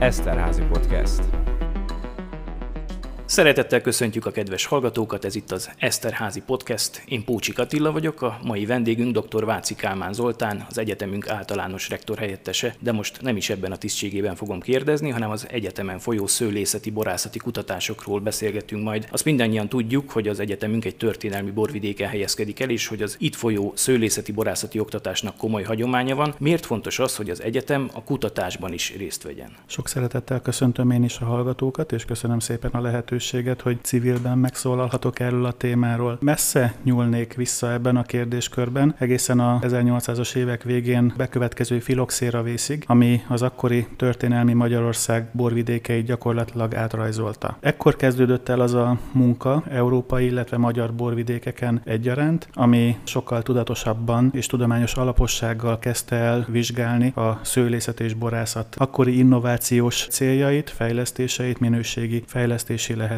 Eszterházi Podcast. Szeretettel köszöntjük a kedves hallgatókat, ez itt az Eszterházi Podcast. Én Pócsi Attila vagyok, a mai vendégünk dr. Váci Kálmán Zoltán, az egyetemünk általános rektor helyettese, de most nem is ebben a tisztségében fogom kérdezni, hanem az egyetemen folyó szőlészeti borászati kutatásokról beszélgetünk majd. Azt mindannyian tudjuk, hogy az egyetemünk egy történelmi borvidéken helyezkedik el, és hogy az itt folyó szőlészeti borászati oktatásnak komoly hagyománya van. Miért fontos az, hogy az egyetem a kutatásban is részt vegyen? Sok szeretettel köszöntöm én is a hallgatókat, és köszönöm szépen a lehetőséget lehetőséget, hogy civilben megszólalhatok erről a témáról. Messze nyúlnék vissza ebben a kérdéskörben, egészen a 1800-as évek végén bekövetkező filoxéra vészig, ami az akkori történelmi Magyarország borvidékeit gyakorlatilag átrajzolta. Ekkor kezdődött el az a munka európai, illetve magyar borvidékeken egyaránt, ami sokkal tudatosabban és tudományos alapossággal kezdte el vizsgálni a szőlészet és borászat akkori innovációs céljait, fejlesztéseit, minőségi fejlesztési lehetőségeit.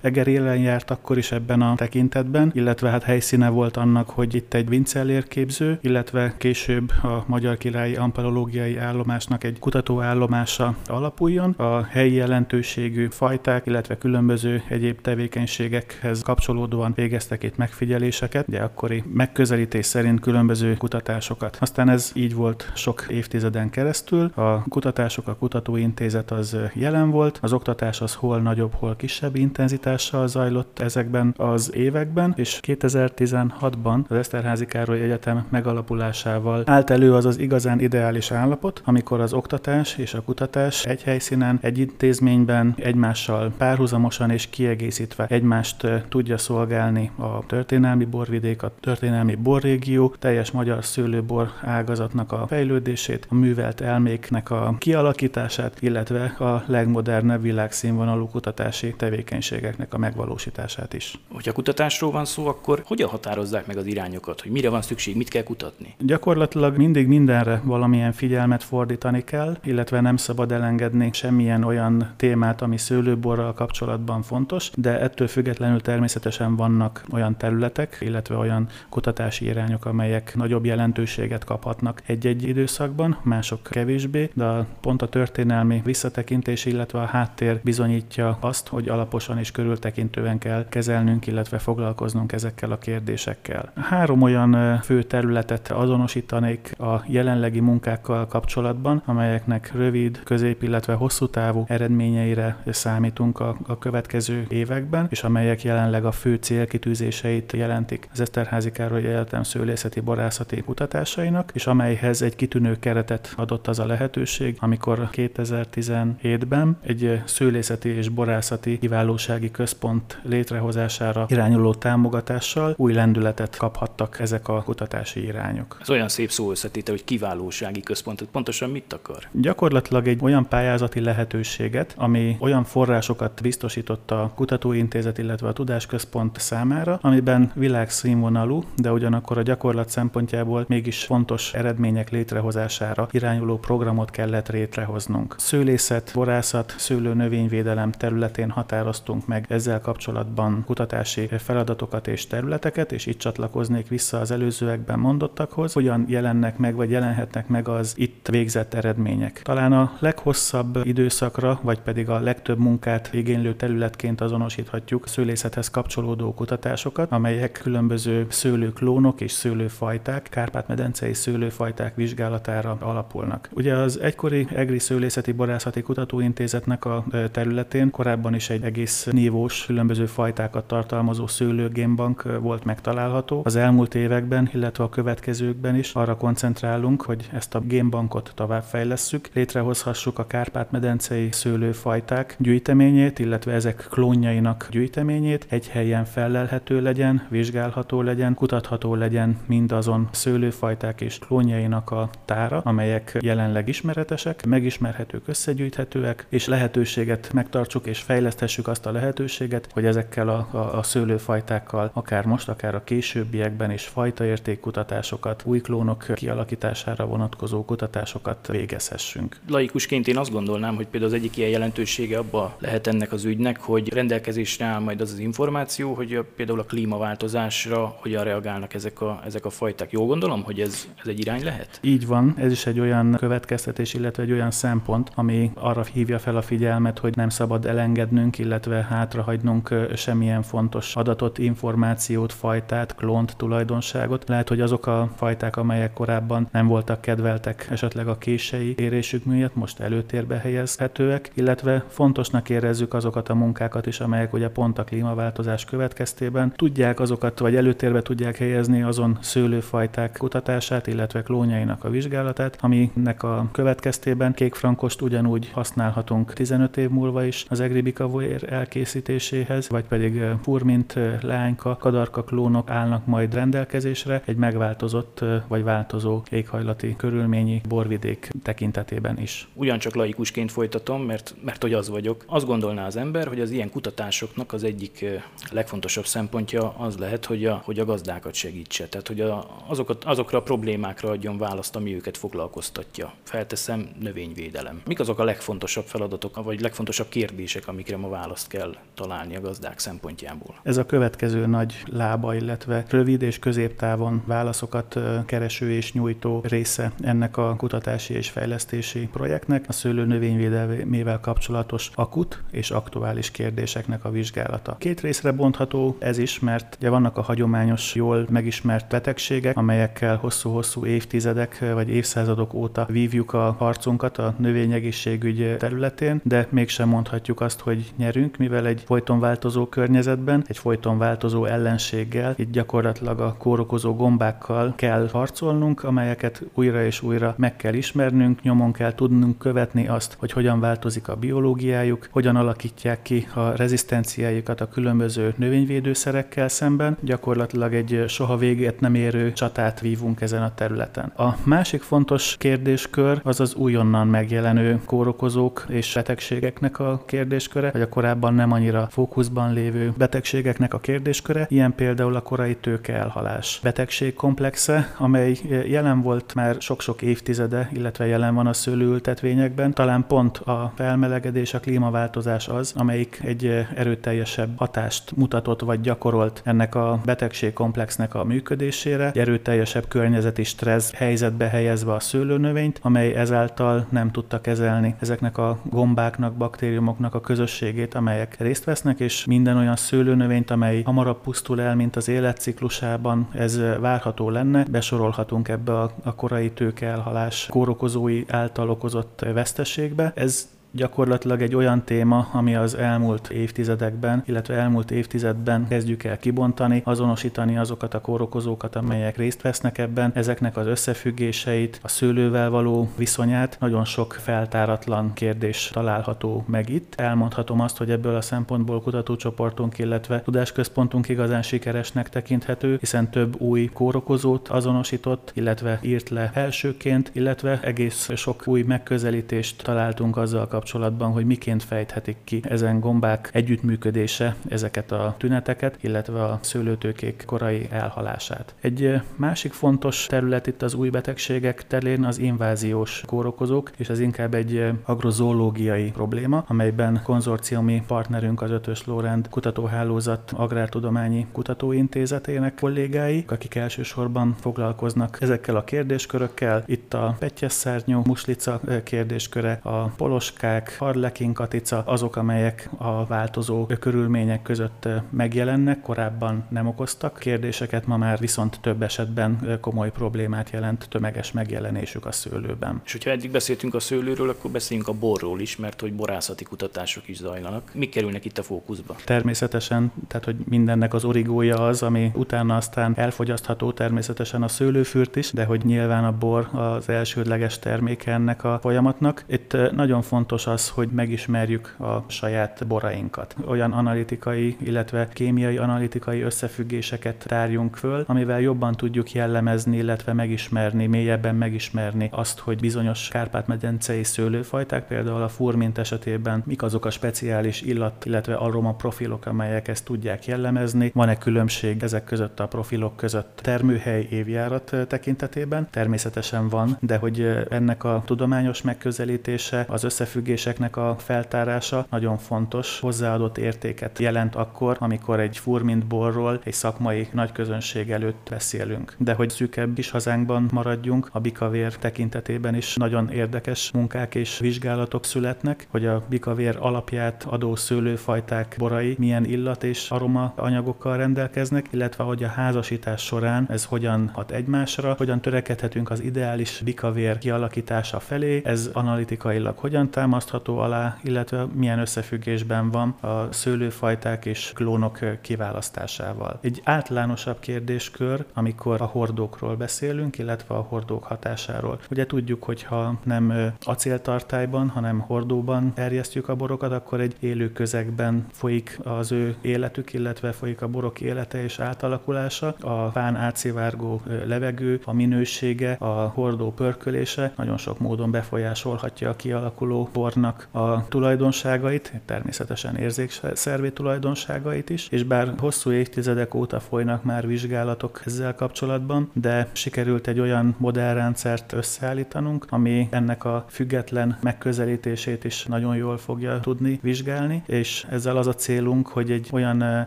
Eger élen járt akkor is ebben a tekintetben, illetve hát helyszíne volt annak, hogy itt egy vincellérképző, illetve később a Magyar Királyi Ampelológiai Állomásnak egy kutatóállomása alapuljon. A helyi jelentőségű fajták, illetve különböző egyéb tevékenységekhez kapcsolódóan végeztek itt megfigyeléseket, ugye akkori megközelítés szerint különböző kutatásokat. Aztán ez így volt sok évtizeden keresztül. A kutatások, a kutatóintézet az jelen volt, az oktatás az hol nagyobb, hol kisebb intenzitással zajlott ezekben az években, és 2016-ban az Eszterházi Károly Egyetem megalapulásával állt elő az az igazán ideális állapot, amikor az oktatás és a kutatás egy helyszínen, egy intézményben egymással párhuzamosan és kiegészítve egymást tudja szolgálni a történelmi borvidék, a történelmi borrégió, teljes magyar szőlőbor ágazatnak a fejlődését, a művelt elméknek a kialakítását, illetve a legmodernebb világszínvonalú kutatási tevékenységeknek a megvalósítását is. Hogyha kutatásról van szó, akkor hogyan határozzák meg az irányokat, hogy mire van szükség, mit kell kutatni? Gyakorlatilag mindig mindenre valamilyen figyelmet fordítani kell, illetve nem szabad elengedni semmilyen olyan témát, ami szőlőborral kapcsolatban fontos, de ettől függetlenül természetesen vannak olyan területek, illetve olyan kutatási irányok, amelyek nagyobb jelentőséget kaphatnak egy-egy időszakban, mások kevésbé, de pont a történelmi visszatekintés, illetve a háttér bizonyítja azt, hogy alaposan és körültekintően kell kezelnünk, illetve foglalkoznunk ezekkel a kérdésekkel. Három olyan fő területet azonosítanék a jelenlegi munkákkal kapcsolatban, amelyeknek rövid, közép, illetve hosszú távú eredményeire számítunk a, a következő években, és amelyek jelenleg a fő célkitűzéseit jelentik az Eszterházi Károly Egyetem szőlészeti borászati kutatásainak, és amelyhez egy kitűnő keretet adott az a lehetőség, amikor 2017-ben egy szőlészeti és borászati Nemzeti Kiválósági Központ létrehozására irányuló támogatással új lendületet kaphattak ezek a kutatási irányok. Ez olyan szép szó összetétel, hogy kiválósági központ. Pontosan mit akar? Gyakorlatilag egy olyan pályázati lehetőséget, ami olyan forrásokat biztosított a kutatóintézet, illetve a tudásközpont számára, amiben világszínvonalú, de ugyanakkor a gyakorlat szempontjából mégis fontos eredmények létrehozására irányuló programot kellett létrehoznunk. Szőlészet, borászat, szőlő-növényvédelem területén határoztunk meg ezzel kapcsolatban kutatási feladatokat és területeket, és itt csatlakoznék vissza az előzőekben mondottakhoz, hogyan jelennek meg, vagy jelenhetnek meg az itt végzett eredmények. Talán a leghosszabb időszakra, vagy pedig a legtöbb munkát igénylő területként azonosíthatjuk szőlészethez kapcsolódó kutatásokat, amelyek különböző szőlőklónok és szőlőfajták, Kárpát-medencei szőlőfajták vizsgálatára alapulnak. Ugye az egykori EGRI Szőlészeti Borászati Kutatóintézetnek a területén korábban is egy egész nívós, különböző fajtákat tartalmazó szőlőgénbank volt megtalálható. Az elmúlt években, illetve a következőkben is arra koncentrálunk, hogy ezt a génbankot továbbfejlesszük, létrehozhassuk a Kárpát-medencei szőlőfajták gyűjteményét, illetve ezek klónjainak gyűjteményét, egy helyen felelhető legyen, vizsgálható legyen, kutatható legyen mindazon szőlőfajták és klónjainak a tára, amelyek jelenleg ismeretesek, megismerhetők, összegyűjthetőek, és lehetőséget megtartsuk és fejlesztjük megteremthessük azt a lehetőséget, hogy ezekkel a, a, a szőlőfajtákkal akár most, akár a későbbiekben is fajtaértékkutatásokat, új klónok kialakítására vonatkozó kutatásokat végezhessünk. Laikusként én azt gondolnám, hogy például az egyik ilyen jelentősége abba lehet ennek az ügynek, hogy rendelkezésre áll majd az az információ, hogy a, például a klímaváltozásra hogyan reagálnak ezek a, ezek a fajták. Jól gondolom, hogy ez, ez egy irány lehet? Így van, ez is egy olyan következtetés, illetve egy olyan szempont, ami arra hívja fel a figyelmet, hogy nem szabad elengednünk, illetve hátrahagynunk semmilyen fontos adatot, információt, fajtát, klont, tulajdonságot. Lehet, hogy azok a fajták, amelyek korábban nem voltak kedveltek, esetleg a kései érésük miatt most előtérbe helyezhetőek, illetve fontosnak érezzük azokat a munkákat is, amelyek ugye pont a klímaváltozás következtében tudják azokat, vagy előtérbe tudják helyezni azon szőlőfajták kutatását, illetve klónjainak a vizsgálatát, aminek a következtében kékfrankost ugyanúgy használhatunk 15 év múlva is az Egribika elkészítéséhez, vagy pedig furmint, leányka, kadarka klónok állnak majd rendelkezésre egy megváltozott vagy változó éghajlati körülményi borvidék tekintetében is. Ugyancsak laikusként folytatom, mert, mert hogy az vagyok. Azt gondolná az ember, hogy az ilyen kutatásoknak az egyik legfontosabb szempontja az lehet, hogy a, hogy a gazdákat segítse. Tehát, hogy a, azokat, azokra a problémákra adjon választ, ami őket foglalkoztatja. Felteszem, növényvédelem. Mik azok a legfontosabb feladatok, vagy legfontosabb kérdések, amikre ma választ kell találni a gazdák szempontjából? Ez a következő nagy lába, illetve rövid és középtávon válaszokat kereső és nyújtó része ennek a kutatási és fejlesztési projektnek, a szőlő növényvédelmével kapcsolatos akut és aktuális kérdéseknek a vizsgálata. Két részre bontható ez is, mert ugye vannak a hagyományos, jól megismert betegségek, amelyekkel hosszú-hosszú évtizedek vagy évszázadok óta vívjuk a harcunkat a növényegészségügy területén, de mégsem mondhatjuk azt, hogy nyerünk, mivel egy folyton változó környezetben, egy folyton változó ellenséggel, itt gyakorlatilag a kórokozó gombákkal kell harcolnunk, amelyeket újra és újra meg kell ismernünk, nyomon kell tudnunk követni azt, hogy hogyan változik a biológiájuk, hogyan alakítják ki a rezisztenciájukat a különböző növényvédőszerekkel szemben. Gyakorlatilag egy soha végét nem érő csatát vívunk ezen a területen. A másik fontos kérdéskör az az újonnan megjelenő kórokozók és betegségeknek a kérdésköre, vagy a korábban nem annyira fókuszban lévő betegségeknek a kérdésköre, ilyen például a korai tőkeelhalás betegségkomplexe, amely jelen volt már sok-sok évtizede, illetve jelen van a szőlőültetvényekben. Talán pont a felmelegedés, a klímaváltozás az, amelyik egy erőteljesebb hatást mutatott vagy gyakorolt ennek a betegségkomplexnek a működésére, egy erőteljesebb környezeti stressz helyzetbe helyezve a szőlőnövényt, amely ezáltal nem tudta kezelni ezeknek a gombáknak, baktériumoknak a közösségét, amelyek részt vesznek, és minden olyan szőlőnövényt, amely hamarabb pusztul el, mint az életciklusában, ez várható lenne, besorolhatunk ebbe a, korai tőkeelhalás kórokozói által okozott veszteségbe. Ez gyakorlatilag egy olyan téma, ami az elmúlt évtizedekben, illetve elmúlt évtizedben kezdjük el kibontani, azonosítani azokat a kórokozókat, amelyek részt vesznek ebben, ezeknek az összefüggéseit, a szőlővel való viszonyát. Nagyon sok feltáratlan kérdés található meg itt. Elmondhatom azt, hogy ebből a szempontból kutatócsoportunk, illetve tudásközpontunk igazán sikeresnek tekinthető, hiszen több új kórokozót azonosított, illetve írt le elsőként, illetve egész sok új megközelítést találtunk azzal kapcsolatban, kapcsolatban, hogy miként fejthetik ki ezen gombák együttműködése ezeket a tüneteket, illetve a szőlőtőkék korai elhalását. Egy másik fontos terület itt az új betegségek terén az inváziós kórokozók, és ez inkább egy agrozoológiai probléma, amelyben konzorciumi partnerünk az Ötös Lórend Kutatóhálózat Agrártudományi Kutatóintézetének kollégái, akik elsősorban foglalkoznak ezekkel a kérdéskörökkel. Itt a petyes szárnyú muslica kérdésköre, a poloskák, katicák, harlekin katica, azok, amelyek a változó körülmények között megjelennek, korábban nem okoztak kérdéseket, ma már viszont több esetben komoly problémát jelent tömeges megjelenésük a szőlőben. És hogyha eddig beszéltünk a szőlőről, akkor beszéljünk a borról is, mert hogy borászati kutatások is zajlanak. Mik kerülnek itt a fókuszba? Természetesen, tehát hogy mindennek az origója az, ami utána aztán elfogyasztható természetesen a szőlőfürt is, de hogy nyilván a bor az elsődleges terméke ennek a folyamatnak. Itt nagyon fontos fontos az, hogy megismerjük a saját borainkat. Olyan analitikai, illetve kémiai analitikai összefüggéseket tárjunk föl, amivel jobban tudjuk jellemezni, illetve megismerni, mélyebben megismerni azt, hogy bizonyos Kárpát-medencei szőlőfajták, például a furmint esetében mik azok a speciális illat, illetve aroma profilok, amelyek ezt tudják jellemezni. Van-e különbség ezek között a profilok között termőhely évjárat tekintetében? Természetesen van, de hogy ennek a tudományos megközelítése, az összefüggéseknek a feltárása nagyon fontos, hozzáadott értéket jelent akkor, amikor egy furmint borról egy szakmai nagy közönség előtt beszélünk. De hogy szűkebb is hazánkban maradjunk, a bikavér tekintetében is nagyon érdekes munkák és vizsgálatok születnek, hogy a bikavér alapját adó szőlőfajták borai milyen illat és aroma anyagokkal rendelkeznek, illetve hogy a házasítás során ez hogyan hat egymásra, hogyan törekedhetünk az ideális bikavér kialakítása felé, ez analitikailag hogyan támasztható alá, illetve milyen összefüggésben van a szőlőfajták és klónok kiválasztásával. Egy általánosabb kérdéskör, amikor a hordókról beszélünk, illetve a hordók hatásáról. Ugye tudjuk, hogy ha nem acéltartályban, hanem hordóban erjesztjük a borokat, akkor egy élő közegben folyik az ő életük, illetve folyik a borok élete és átalakulása. A fán átszivárgó levegő, a minősége, a hordó pörkölése nagyon sok módon befolyásolhatja a kialakuló bornak a tulajdonságait, természetesen érzékszervi tulajdonságait is, és bár hosszú évtizedek óta folynak már vizsgálatok ezzel kapcsolatban, de sikerült egy olyan modellrendszert összeállítanunk, ami ennek a független megközelítését is nagyon jól fogja tudni vizsgálni, és ezzel az a célunk, hogy egy olyan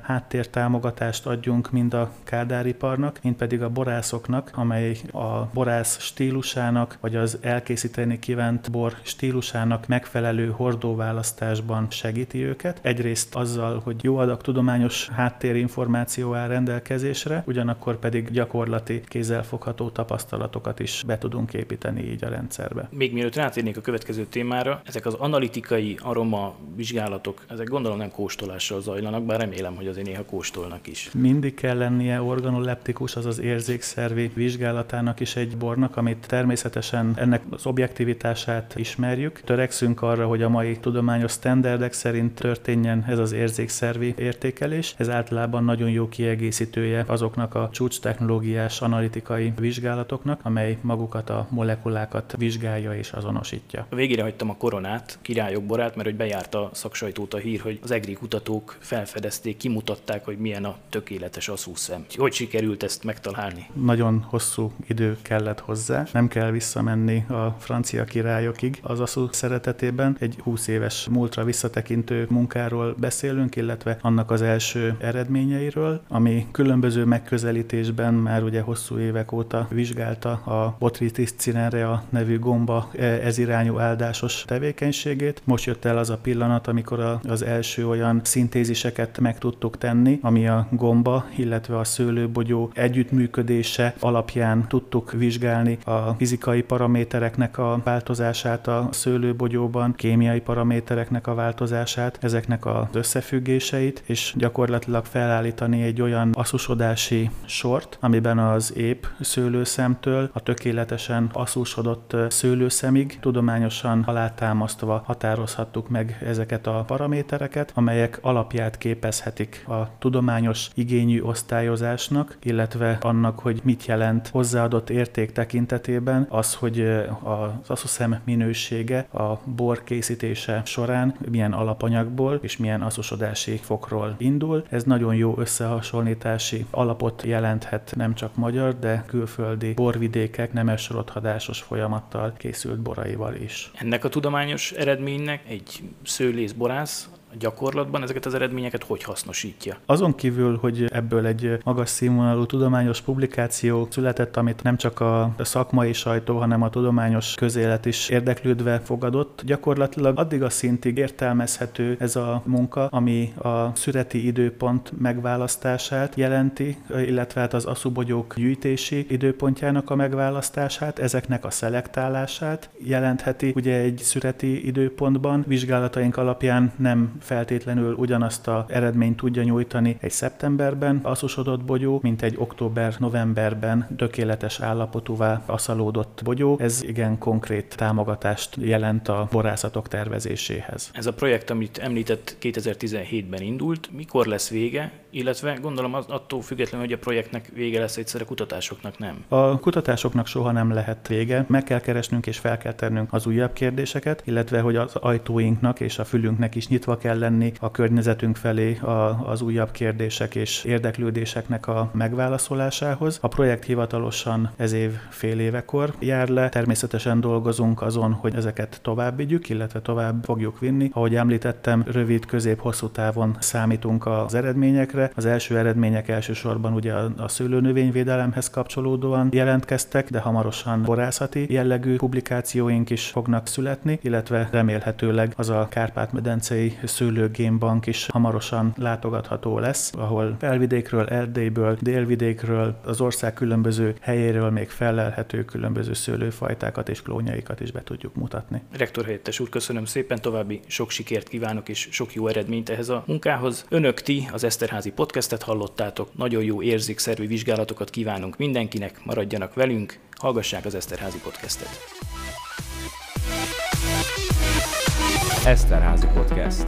háttértámogatást adjunk mind a kádáriparnak, mind pedig a borászoknak, amely a borász stílusának, vagy az elkészíteni kívánt bor stílusának megfelelő hordóválasztásban segíti őket. Egyrészt azzal, hogy jó adag tudományos háttérinformáció áll rendelkezésre, ugyanakkor pedig gyakorlati kézzelfogható tapasztalatokat is be tudunk építeni így a rendszerbe. Még mielőtt rátérnék a következő témára, ezek az analitikai aroma vizsgálatok, ezek gondolom nem kóstolással zajlanak, bár remélem, hogy azért néha kóstolnak is. Mindig kell lennie organoleptikus, azaz érzékszervi vizsgálatának is egy bornak, amit természetesen ennek az objektivitását ismerjük. Törekszünk arra, hogy a mai tudományos standardek szerint történjen ez az érzékszervi értékelés. Ez általában nagyon jó kiegészítője azoknak a csúcs technológiás analitikai vizsgálatoknak, amely magukat a molekulákat vizsgálja és azonosítja. A végére hagytam a koronát, királyok borát, mert hogy bejárt a szaksajtót a hír, hogy az egri kutatók felfedezték, kimutatták, hogy milyen a tökéletes aszúszem. Hogy sikerült ezt megtalálni? Nagyon hosszú idő kellett hozzá. Nem kell visszamenni a francia királyokig az aszú szeretetében. Egy 20 éves múltra visszatekintő munkáról beszélünk, illetve annak az első eredményeiről, ami különböző megközelítésben már ugye hosszú évek óta vizsgálta a Botrytis cinerea nevű gomba e, ez irányú áldásos tevékenységét. Most jött el az a pillanat, amikor az első olyan szintéziseket meg tudtuk tenni, ami a gomba, illetve a szőlőbogyó együttműködése alapján tudtuk vizsgálni a fizikai paramétereknek a változását a szőlőbogyóban, kémiai paramétereknek a változását, ezeknek az összefüggéseit, és gyakorlatilag felállítani egy olyan asszusodási sort, amiben az ép szőlőszemtől a tökéletesen asszusodott szőlőszemig tudományosan alátámasztva határozhattuk meg ezeket a paramétereket, amelyek alapját képezhetik a tudományos igényű osztályozásnak, illetve annak, hogy mit jelent hozzáadott érték tekintetében az, hogy az asszuszem minősége a bor készítése során milyen alapanyagból és milyen asszusodási fokról indul. Ez nagyon jó összehasonlítási alapot jelenthet nem csak magyar, de külföldi borvidékek nemes rothadásos folyamattal készült boraival is. Ennek a tudományos eredménynek egy szőlész borász gyakorlatban ezeket az eredményeket hogy hasznosítja? Azon kívül, hogy ebből egy magas színvonalú tudományos publikáció született, amit nem csak a szakmai sajtó, hanem a tudományos közélet is érdeklődve fogadott, gyakorlatilag addig a szintig értelmezhető ez a munka, ami a szüreti időpont megválasztását jelenti, illetve hát az aszubogyók gyűjtési időpontjának a megválasztását, ezeknek a szelektálását jelentheti. Ugye egy szüreti időpontban vizsgálataink alapján nem feltétlenül ugyanazt a eredményt tudja nyújtani egy szeptemberben aszusodott bogyó, mint egy október-novemberben tökéletes állapotúvá aszalódott bogyó. Ez igen konkrét támogatást jelent a borászatok tervezéséhez. Ez a projekt, amit említett 2017-ben indult, mikor lesz vége, illetve gondolom az attól függetlenül, hogy a projektnek vége lesz egyszer a kutatásoknak nem. A kutatásoknak soha nem lehet vége, meg kell keresnünk és fel kell tennünk az újabb kérdéseket, illetve hogy az ajtóinknak és a fülünknek is nyitva kell lenni a környezetünk felé a, az újabb kérdések és érdeklődéseknek a megválaszolásához. A projekt hivatalosan ez év fél évekor jár le, természetesen dolgozunk azon, hogy ezeket tovább vigyük, illetve tovább fogjuk vinni. Ahogy említettem, rövid, közép, hosszú távon számítunk az eredményekre. Az első eredmények elsősorban ugye a, szőlőnövényvédelemhez kapcsolódóan jelentkeztek, de hamarosan borászati jellegű publikációink is fognak születni, illetve remélhetőleg az a Kárpát-medencei szőlőgénbank is hamarosan látogatható lesz, ahol felvidékről, Erdélyből, délvidékről, az ország különböző helyéről még felelhető különböző szőlőfajtákat és klónjaikat is be tudjuk mutatni. Rektor helyettes úr, köszönöm szépen, további sok sikert kívánok és sok jó eredményt ehhez a munkához. Önök ti az Eszterházi podcastet hallottátok, nagyon jó érzékszervi vizsgálatokat kívánunk mindenkinek, maradjanak velünk, hallgassák az Eszterházi podcastet. Eszterházi podcast.